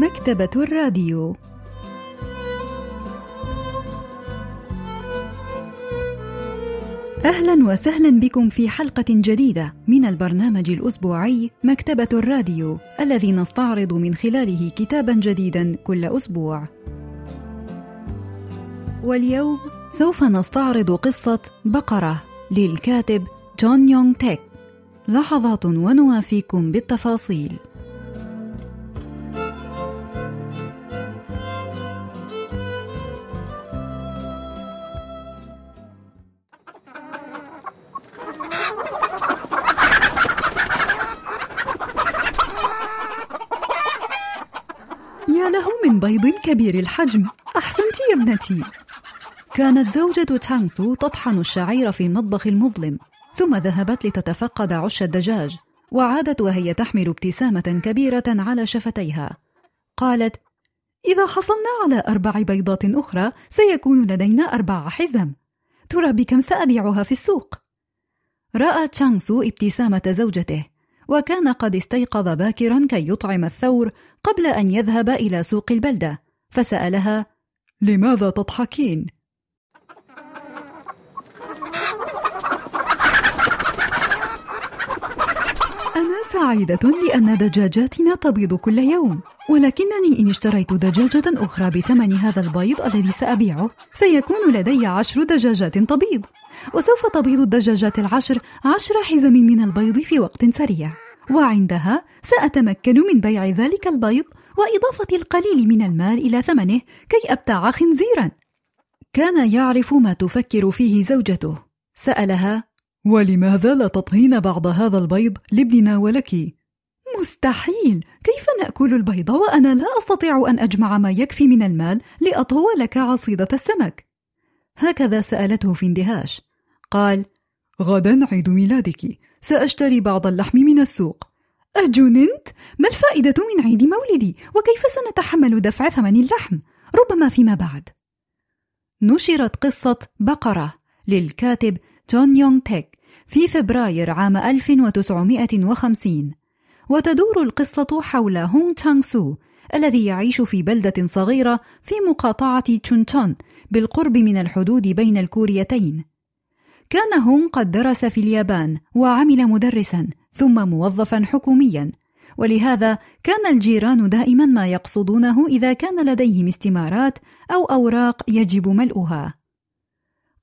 مكتبة الراديو أهلا وسهلا بكم في حلقة جديدة من البرنامج الأسبوعي مكتبة الراديو الذي نستعرض من خلاله كتابا جديدا كل أسبوع. واليوم سوف نستعرض قصة بقرة للكاتب جون يونغ تيك. لحظات ونوافيكم بالتفاصيل. بيض كبير الحجم. أحسنت يا ابنتي. كانت زوجة تشانغسو تطحن الشعير في المطبخ المظلم ثم ذهبت لتتفقد عش الدجاج وعادت وهي تحمل ابتسامة كبيرة على شفتيها. قالت إذا حصلنا على أربع بيضات أخرى سيكون لدينا أربع حزم. ترى بكم سأبيعها في السوق. رأى تشانغسو ابتسامة زوجته وكان قد استيقظ باكرا كي يطعم الثور قبل أن يذهب إلى سوق البلدة فسألها لماذا تضحكين؟ أنا سعيدة لأن دجاجاتنا تبيض كل يوم ولكنني إن اشتريت دجاجة أخرى بثمن هذا البيض الذي سأبيعه سيكون لدي عشر دجاجات تبيض وسوف تبيض الدجاجات العشر عشر حزم من البيض في وقت سريع. وعندها سأتمكن من بيع ذلك البيض وإضافة القليل من المال إلى ثمنه كي أبتاع خنزيرا. كان يعرف ما تفكر فيه زوجته. سألها ولماذا لا تطهين بعض هذا البيض لابننا ولك؟ مستحيل! كيف نأكل البيض وأنا لا أستطيع أن أجمع ما يكفي من المال لأطهو لك عصيدة السمك؟ هكذا سألته في اندهاش. قال غدا عيد ميلادك سأشتري بعض اللحم من السوق. اجننت ما الفائدة من عيد مولدي؟ وكيف سنتحمل دفع ثمن اللحم؟ ربما فيما بعد. نشرت قصة بقرة للكاتب جون يونغ تيك في فبراير عام 1950 وتدور القصة حول هونغ تشانغ سو الذي يعيش في بلدة صغيرة في مقاطعة تشونتون بالقرب من الحدود بين الكوريتين. كان هونغ قد درس في اليابان وعمل مدرسا ثم موظفا حكوميا ولهذا كان الجيران دائما ما يقصدونه إذا كان لديهم استمارات أو أوراق يجب ملؤها.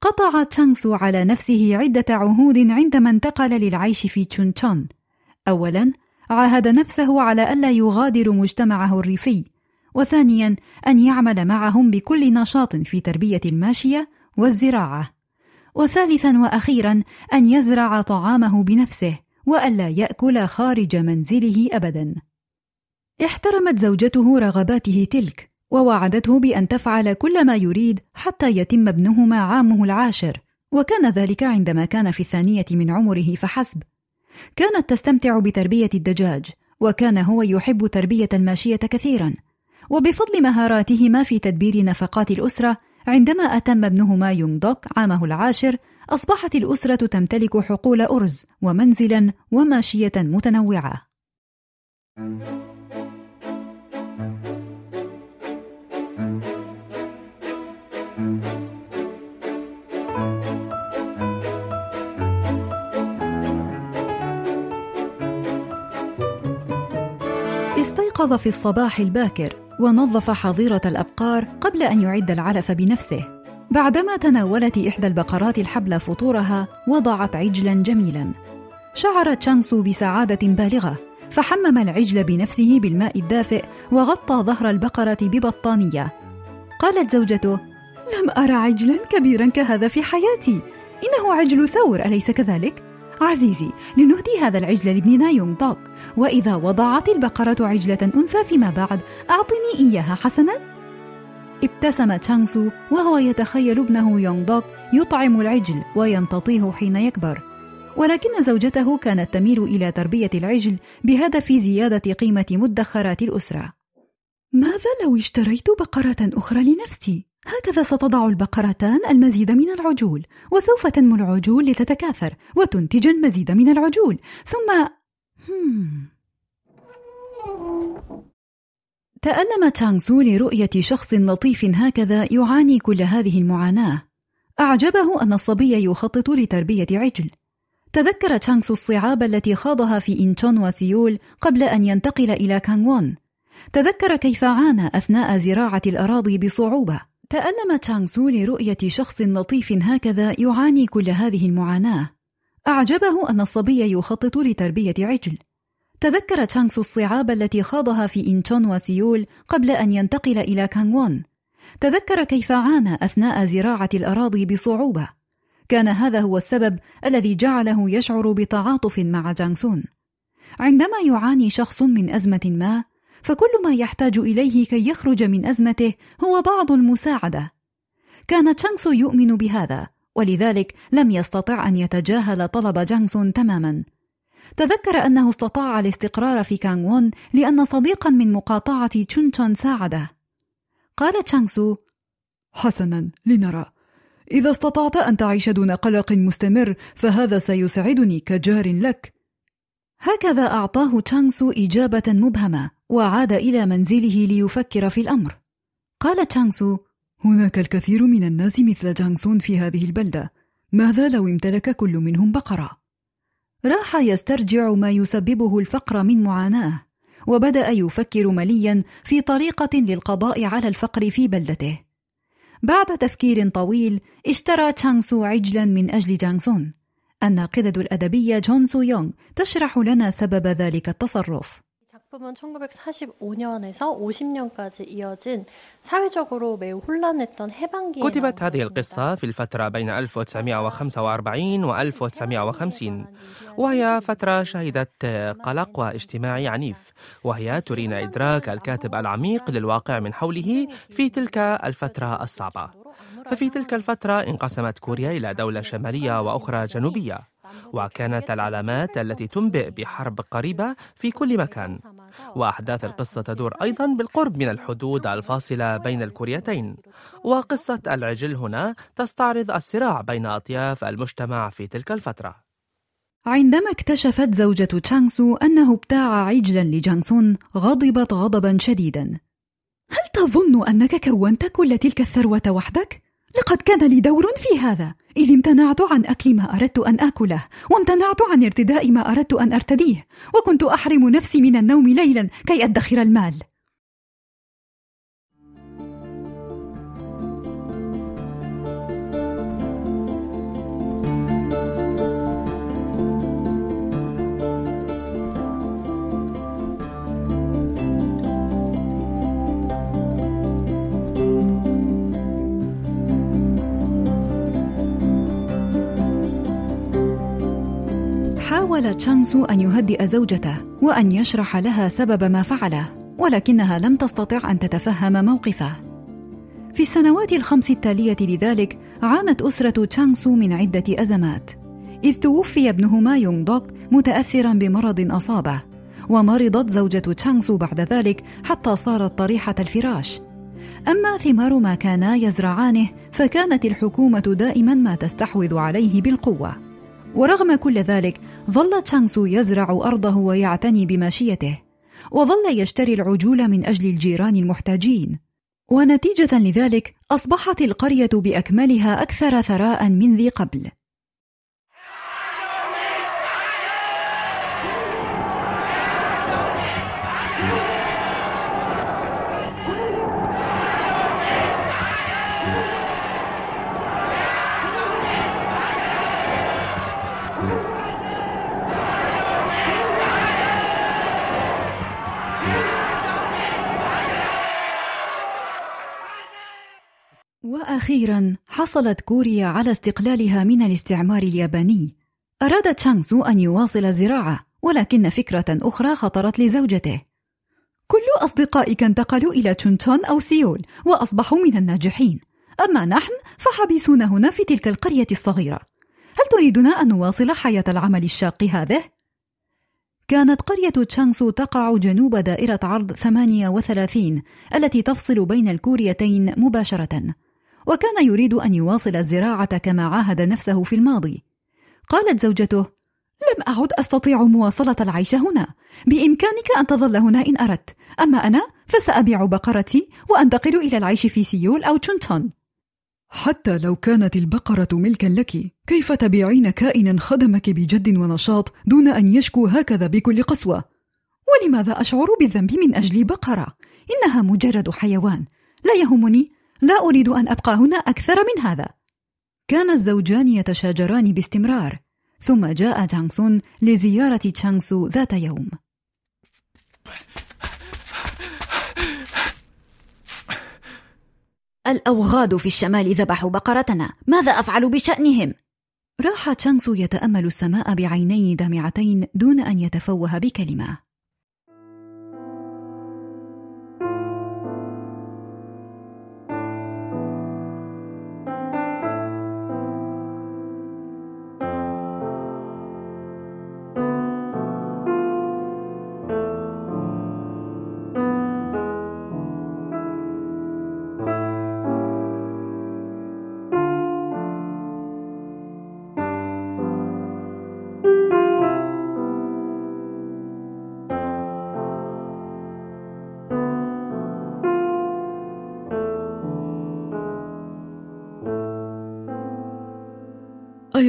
قطع تشانغسو على نفسه عدة عهود عندما انتقل للعيش في تشونتون. أولاً، عاهد نفسه على ألا يغادر مجتمعه الريفي، وثانياً أن يعمل معهم بكل نشاط في تربية الماشية والزراعة، وثالثاً وأخيراً أن يزرع طعامه بنفسه، وألا يأكل خارج منزله أبداً. احترمت زوجته رغباته تلك، ووعدته بأن تفعل كل ما يريد حتى يتم ابنهما عامه العاشر وكان ذلك عندما كان في الثانية من عمره فحسب كانت تستمتع بتربية الدجاج وكان هو يحب تربية الماشية كثيرا وبفضل مهاراتهما في تدبير نفقات الأسرة عندما أتم ابنهما يونغ دوك عامه العاشر أصبحت الأسرة تمتلك حقول أرز ومنزلا وماشية متنوعة. استيقظ في الصباح الباكر. ونظف حظيرة الأبقار قبل أن يعد العلف بنفسه. بعدما تناولت إحدى البقرات الحبل فطورها وضعت عجلا جميلا. شعرت شانسو بسعادة بالغة فحمم العجل بنفسه بالماء الدافئ وغطى ظهر البقرة ببطانية. قالت زوجته لم أرى عجلا كبيرا كهذا في حياتي. إنه عجل ثور أليس كذلك؟ عزيزي لنهدي هذا العجل لابننا يونغ دوك وإذا وضعت البقرة عجلة أنثى فيما بعد أعطني إياها حسنا. ابتسم تشانغسو وهو يتخيل ابنه يونغ دوك يطعم العجل ويمتطيه حين يكبر. ولكن زوجته كانت تميل إلى تربية العجل بهدف زيادة قيمة مدخرات الأسرة. ماذا لو اشتريت بقرة أخرى لنفسي؟ هكذا ستضع البقرتان المزيد من العجول وسوف تنمو العجول لتتكاثر وتنتج المزيد من العجول. ثم تألم تشانغ سو لرؤية شخص لطيف هكذا يعاني كل هذه المعاناة. أعجبه أن الصبي يخطط لتربية عجل. تذكر تشانغ سو الصعاب التي خاضها في إنشون وسيول قبل أن ينتقل إلى كانغوان. تذكر كيف عانى أثناء زراعة الأراضي بصعوبة. تألم تشانغ سو لرؤية شخص لطيف هكذا يعاني كل هذه المعاناة. أعجبه أن الصبي يخطط لتربية عجل. تذكر تشانغسو الصعاب التي خاضها في إنشون وسيول قبل أن ينتقل إلى كانغوان. تذكر كيف عانى أثناء زراعة الأراضي بصعوبة. كان هذا هو السبب الذي جعله يشعر بتعاطف مع جانسون عندما يعاني شخص من أزمة ما فكل ما يحتاج إليه كي يخرج من أزمته هو بعض المساعدة. كان تشانغسو يؤمن بهذا ولذلك لم يستطع أن يتجاهل طلب جانسون تماما. تذكر أنه استطاع الاستقرار في كانغوون لأن صديقا من مقاطعة تشونشان ساعده. قال تشانغسو حسنا لنرى. إذا استطعت أن تعيش دون قلق مستمر فهذا سيسعدني كجار لك. هكذا أعطاه تشانغسو إجابة مبهمة وعاد إلى منزله ليفكر في الأمر. قال تشانغسو هناك الكثير من الناس مثل جانسون في هذه البلدة. ماذا لو امتلك كل منهم بقرة؟ راح يسترجع ما يسببه الفقر من معاناة وبدأ يفكر مليا في طريقة للقضاء على الفقر في بلدته. بعد تفكير طويل اشترى تشانغسو عجلا من أجل جانسون الناقدة الأدبية جون سو يونغ تشرح لنا سبب ذلك التصرف 작품은 1945년에서 50년까지 이어진 사회적으로 매우 혼란했던 해방기에 كتبت هذه القصة في الفترة بين 1945 و 1950 وهي فترة شهدت قلق واجتماعي عنيف وهي ترينا إدراك الكاتب العميق للواقع من حوله في تلك الفترة الصعبة ففي تلك الفترة انقسمت كوريا إلى دولة شمالية وأخرى جنوبية وكانت العلامات التي تنبئ بحرب قريبة في كل مكان وأحداث القصة تدور أيضا بالقرب من الحدود الفاصلة بين الكوريتين وقصة العجل هنا تستعرض الصراع بين أطياف المجتمع في تلك الفترة. عندما اكتشفت زوجة تشانغسو أنه ابتاع عجلا لجانسون غضبت غضبا شديدا. هل تظن أنك كونت كل تلك الثروة وحدك؟ لقد كان لي دور في هذا إذ امتنعت عن أكل ما أردت أن آكله وامتنعت عن ارتداء ما أردت أن أرتديه وكنت أحرم نفسي من النوم ليلا كي أدخر المال حاول تشانسو أن يهدئ زوجته وأن يشرح لها سبب ما فعله ولكنها لم تستطع أن تتفهم موقفه. في السنوات الخمس التالية لذلك عانت أسرة تشانسو من عدة أزمات إذ توفي ابنهما يونغ دوك متأثرا بمرض أصابه ومرضت زوجة تشانسو بعد ذلك حتى صارت طريحة الفراش. أما ثمار ما كانا يزرعانه فكانت الحكومة دائما ما تستحوذ عليه بالقوة. ورغم كل ذلك ظل تشانغسو يزرع أرضه ويعتني بماشيته وظل يشتري العجول من أجل الجيران المحتاجين. ونتيجة لذلك أصبحت القرية بأكملها أكثر ثراء من ذي قبل. وأخيرا حصلت كوريا على استقلالها من الاستعمار الياباني. أراد تشانغسو أن يواصل الزراعه ولكن فكرة أخرى خطرت لزوجته. كل أصدقائك انتقلوا إلى تشونتون أو سيول وأصبحوا من الناجحين. أما نحن فحبيسون هنا في تلك القرية الصغيرة. هل تريدنا أن نواصل حياة العمل الشاق هذه؟ كانت قرية تشانغسو تقع جنوب دائرة عرض 38 التي تفصل بين الكوريتين مباشرة. وكان يريد أن يواصل الزراعة كما عاهد نفسه في الماضي. قالت زوجته لم أعد أستطيع مواصلة العيش هنا. بإمكانك أن تظل هنا إن أردت. أما أنا فسأبيع بقرتي وأنتقل إلى العيش في سيول أو تشونتون. حتى لو كانت البقرة ملكا لك كيف تبيعين كائنا خدمك بجد ونشاط دون أن يشكو هكذا بكل قسوة؟ ولماذا أشعر بالذنب من أجل بقرة؟ إنها مجرد حيوان. لا يهمني لا أريد أن أبقى هنا أكثر من هذا. كان الزوجان يتشاجران باستمرار ثم جاء جانغسون لزيارة تشانغسو ذات يوم. الأوغاد في الشمال ذبحوا بقرتنا ماذا أفعل بشأنهم؟ راح تشانغسو يتأمل السماء بعينين دامعتين دون أن يتفوه بكلمة.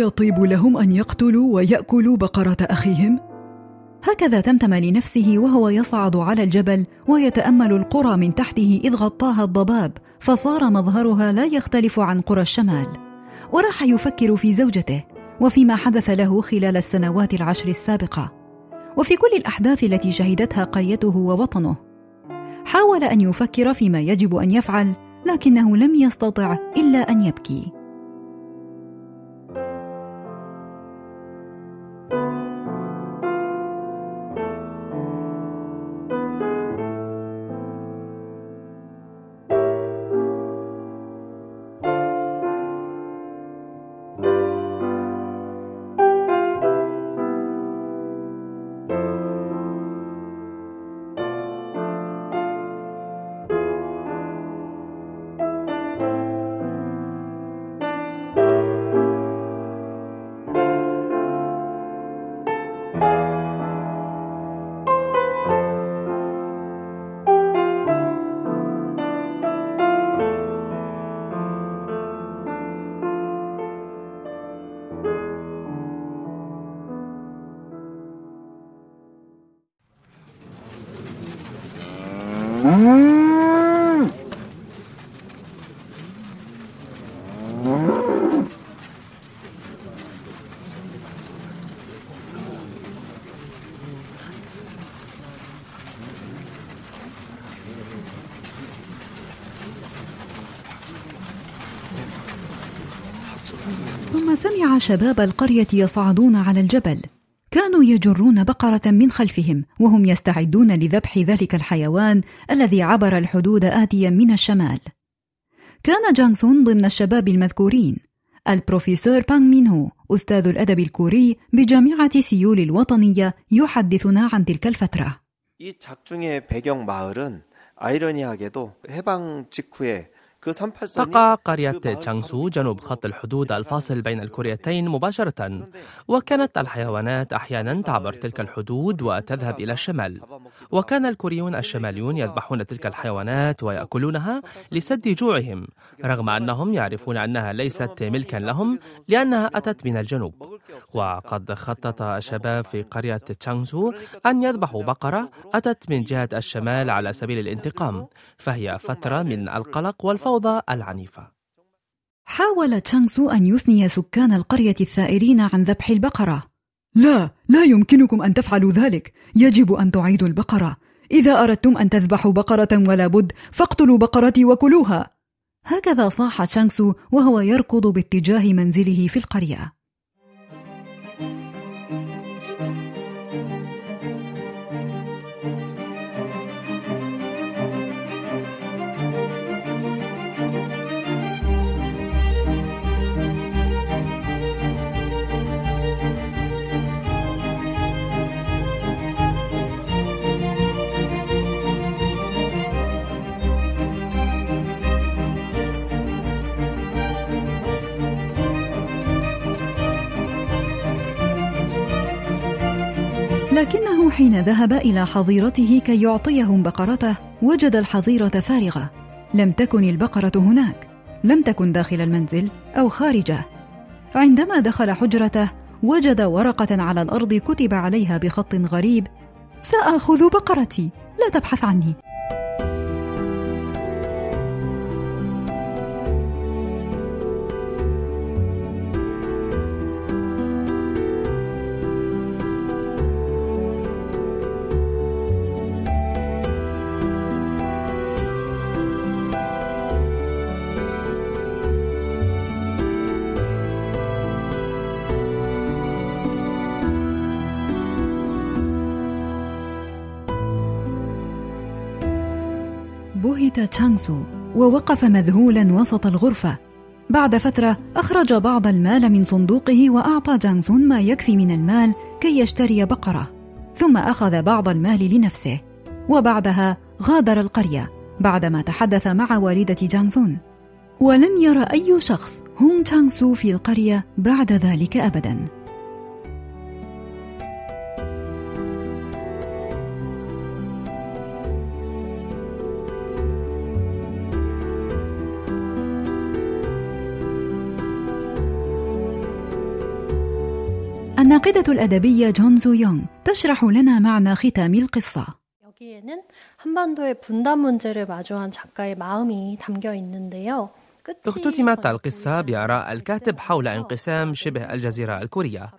أيطيب لهم أن يقتلوا ويأكلوا بقرة أخيهم؟ هكذا تمتم لنفسه وهو يصعد على الجبل ويتأمل القرى من تحته إذ غطاها الضباب فصار مظهرها لا يختلف عن قرى الشمال. وراح يفكر في زوجته وفيما حدث له خلال السنوات العشر السابقة. وفي كل الأحداث التي شهدتها قريته ووطنه. حاول أن يفكر فيما يجب أن يفعل لكنه لم يستطع إلا أن يبكي. ثم سمع شباب القرية يصعدون على الجبل كانوا يجرون بقرة من خلفهم وهم يستعدون لذبح ذلك الحيوان الذي عبر الحدود آتيا من الشمال كان جانسون ضمن الشباب المذكورين البروفيسور بانغ مينهو أستاذ الأدب الكوري بجامعة سيول الوطنية يحدثنا عن تلك الفترة. 이 작중의 배경 마을은 아이러니하게도 해방 직후에 تقع قرية تشانغسو جنوب خط الحدود الفاصل بين الكوريتين مباشرة. وكانت الحيوانات أحيانا تعبر تلك الحدود وتذهب إلى الشمال. وكان الكوريون الشماليون يذبحون تلك الحيوانات ويأكلونها لسد جوعهم. رغم أنهم يعرفون أنها ليست ملكا لهم لأنها أتت من الجنوب. وقد خطط الشباب في قرية تشانغسو أن يذبحوا بقرة أتت من جهة الشمال على سبيل الانتقام. فهي فترة من القلق والفوضى الفوضى العنيفة. حاول تشانغسو أن يثني سكان القرية الثائرين عن ذبح البقرة. لا لا يمكنكم أن تفعلوا ذلك. يجب أن تعيدوا البقرة. إذا أردتم أن تذبحوا بقرة ولا بد فاقتلوا بقرتي وكلوها. هكذا صاح تشانغسو وهو يركض باتجاه منزله في القرية. لكنه حين ذهب إلى حظيرته كي يعطيهم بقرته وجد الحظيرة فارغة. لم تكن البقرة هناك. لم تكن داخل المنزل أو خارجه. عندما دخل حجرته وجد ورقة على الأرض كتب عليها بخط غريب سآخذ بقرتي لا تبحث عني. بهت تشانغسو ووقف مذهولا وسط الغرفة. بعد فترة أخرج بعض المال من صندوقه وأعطى جانسون ما يكفي من المال كي يشتري بقرة ثم أخذ بعض المال لنفسه. وبعدها غادر القرية بعدما تحدث مع والدة جانسون. ولم ير أي شخص هونغ تشانغسو في القرية بعد ذلك أبداً. الناقدة الأدبية جون زو يونغ تشرح لنا معنى ختام القصة. 여기에는 한반도의 분단 문제를 마주한 작가의 마음이 담겨 있는데요. اختتمت القصة بآراء الكاتب حول انقسام شبه الجزيرة الكورية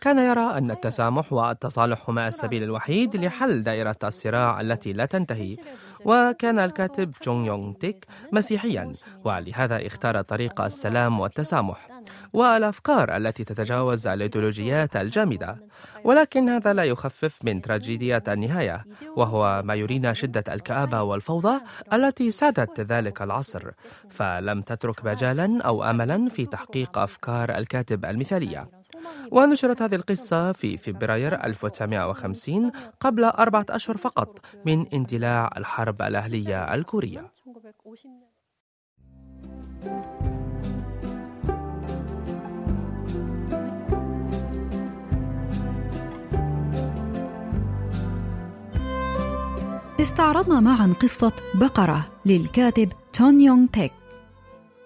كان يرى أن التسامح والتصالح هما السبيل الوحيد لحل دائرة الصراع التي لا تنتهي وكان الكاتب جونغ يونغ تيك مسيحيا ولهذا اختار طريق السلام والتسامح والأفكار التي تتجاوز الإيديولوجيات الجامدة. ولكن هذا لا يخفف من تراجيدية النهاية وهو ما يرينا شدة الكآبة والفوضى التي سادت ذلك العصر. فلم تترك مجالا أو أملا في تحقيق أفكار الكاتب المثالية. ونشرت هذه القصة في فبراير 1950 قبل أربعة أشهر فقط من اندلاع الحرب الأهلية الكورية. استعرضنا معا قصة بقرة للكاتب تون يونغ تيك.